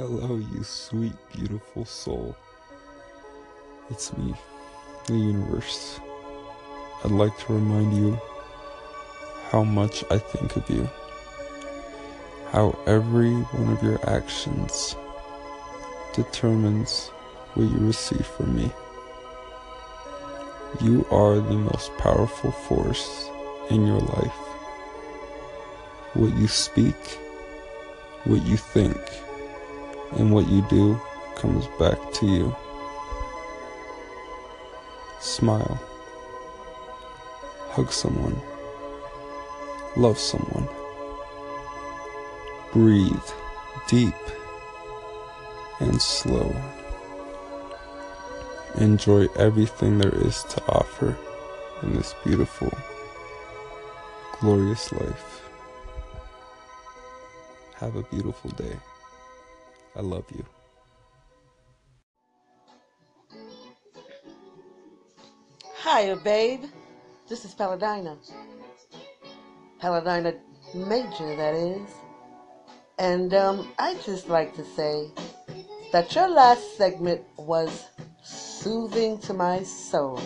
Hello, you sweet, beautiful soul. It's me, the universe. I'd like to remind you how much I think of you. How every one of your actions determines what you receive from me. You are the most powerful force in your life. What you speak, what you think, and what you do comes back to you. Smile. Hug someone. Love someone. Breathe deep and slow. Enjoy everything there is to offer in this beautiful, glorious life. Have a beautiful day. I love you. Hiya, babe. This is Paladina. Paladina Major, that is. And um, I just like to say that your last segment was soothing to my soul.